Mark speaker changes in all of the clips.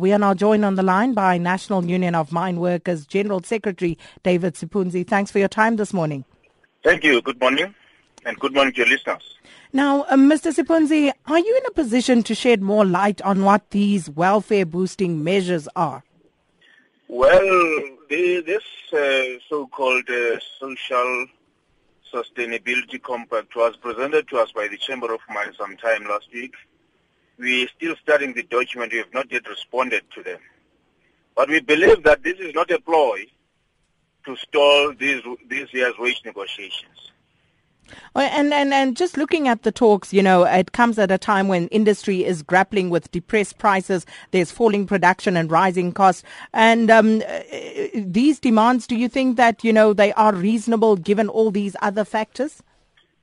Speaker 1: We are now joined on the line by National Union of Mine Workers General Secretary David Sipunzi. Thanks for your time this morning.
Speaker 2: Thank you. Good morning, and good morning to your listeners.
Speaker 1: Now, uh, Mr. Sipunzi, are you in a position to shed more light on what these welfare boosting measures are?
Speaker 2: Well, the, this uh, so-called uh, social sustainability compact was presented to us by the Chamber of Mines sometime last week. We're still studying the document. We have not yet responded to them. But we believe that this is not a ploy to stall these, this year's wage negotiations.
Speaker 1: Oh, and, and, and just looking at the talks, you know, it comes at a time when industry is grappling with depressed prices, there's falling production and rising costs. And um, uh, these demands, do you think that, you know, they are reasonable given all these other factors?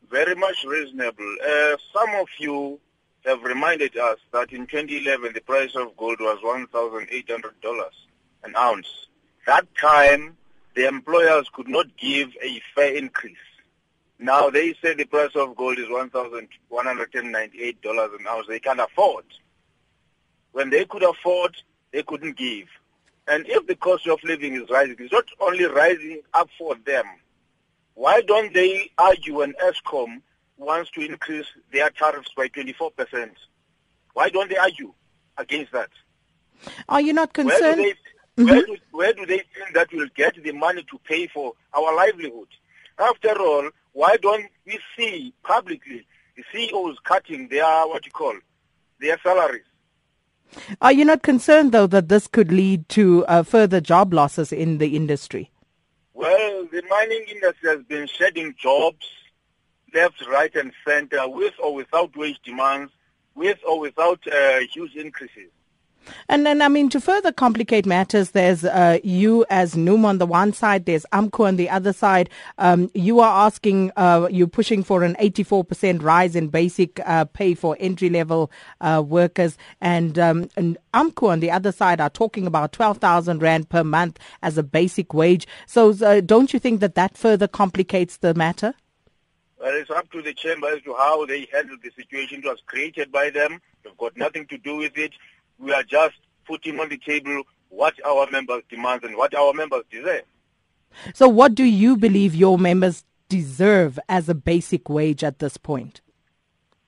Speaker 2: Very much reasonable. Uh, some of you have reminded us that in 2011 the price of gold was $1,800 an ounce. That time the employers could not give a fair increase. Now they say the price of gold is $1,198 an ounce. They can't afford. When they could afford, they couldn't give. And if the cost of living is rising, it's not only rising up for them. Why don't they argue when Eskom wants to increase their tariffs by 24%? Why don't they argue against that?
Speaker 1: Are you not concerned?
Speaker 2: Where do they, mm-hmm. where do, where do they think that we'll get the money to pay for our livelihood? After all, why don't we see publicly the CEOs cutting their, what you call, their salaries?
Speaker 1: Are you not concerned, though, that this could lead to uh, further job losses in the industry?
Speaker 2: Well, the mining industry has been shedding jobs left, right, and center with or without wage demands, with or without uh, huge increases.
Speaker 1: And then, I mean, to further complicate matters, there's uh, you as NUM on the one side, there's AMCU on the other side. Um, you are asking, uh, you're pushing for an 84% rise in basic uh, pay for entry level uh, workers. And, um, and AMCU on the other side are talking about 12,000 Rand per month as a basic wage. So uh, don't you think that that further complicates the matter?
Speaker 2: Well, it's up to the chamber as to how they handle the situation. It was created by them. They've got nothing to do with it. We are just putting on the table what our members demand and what our members deserve.
Speaker 1: So what do you believe your members deserve as a basic wage at this point?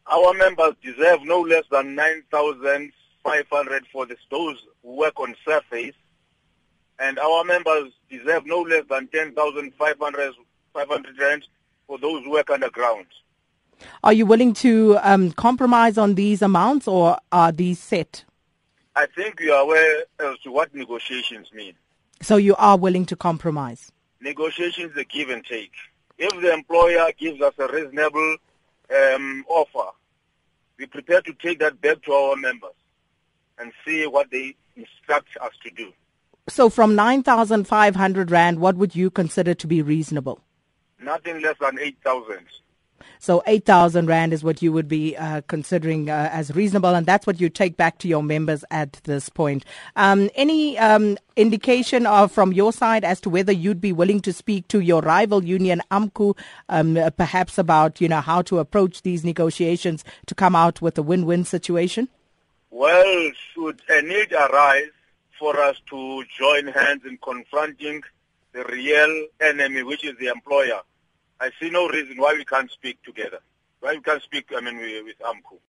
Speaker 2: Our members deserve no less than 9,500 for the, those who work on surface, and our members deserve no less than 10,500 500 rand for those who work underground.
Speaker 1: Are you willing to um, compromise on these amounts, or are these set?
Speaker 2: I think you are aware as to what negotiations mean.
Speaker 1: So you are willing to compromise?
Speaker 2: Negotiations are give and take. If the employer gives us a reasonable um, offer, we prepare to take that back to our members and see what they instruct us to do.
Speaker 1: So from 9,500 Rand, what would you consider to be reasonable?
Speaker 2: Nothing less than 8,000.
Speaker 1: So 8,000 Rand is what you would be uh, considering uh, as reasonable, and that's what you take back to your members at this point. Um, any um, indication of, from your side as to whether you'd be willing to speak to your rival union, AMCU, um, perhaps about you know how to approach these negotiations to come out with a win-win situation?
Speaker 2: Well, should a need arise for us to join hands in confronting the real enemy, which is the employer, I see no reason why we can't speak together. Why we can't speak, I mean, with AMCU.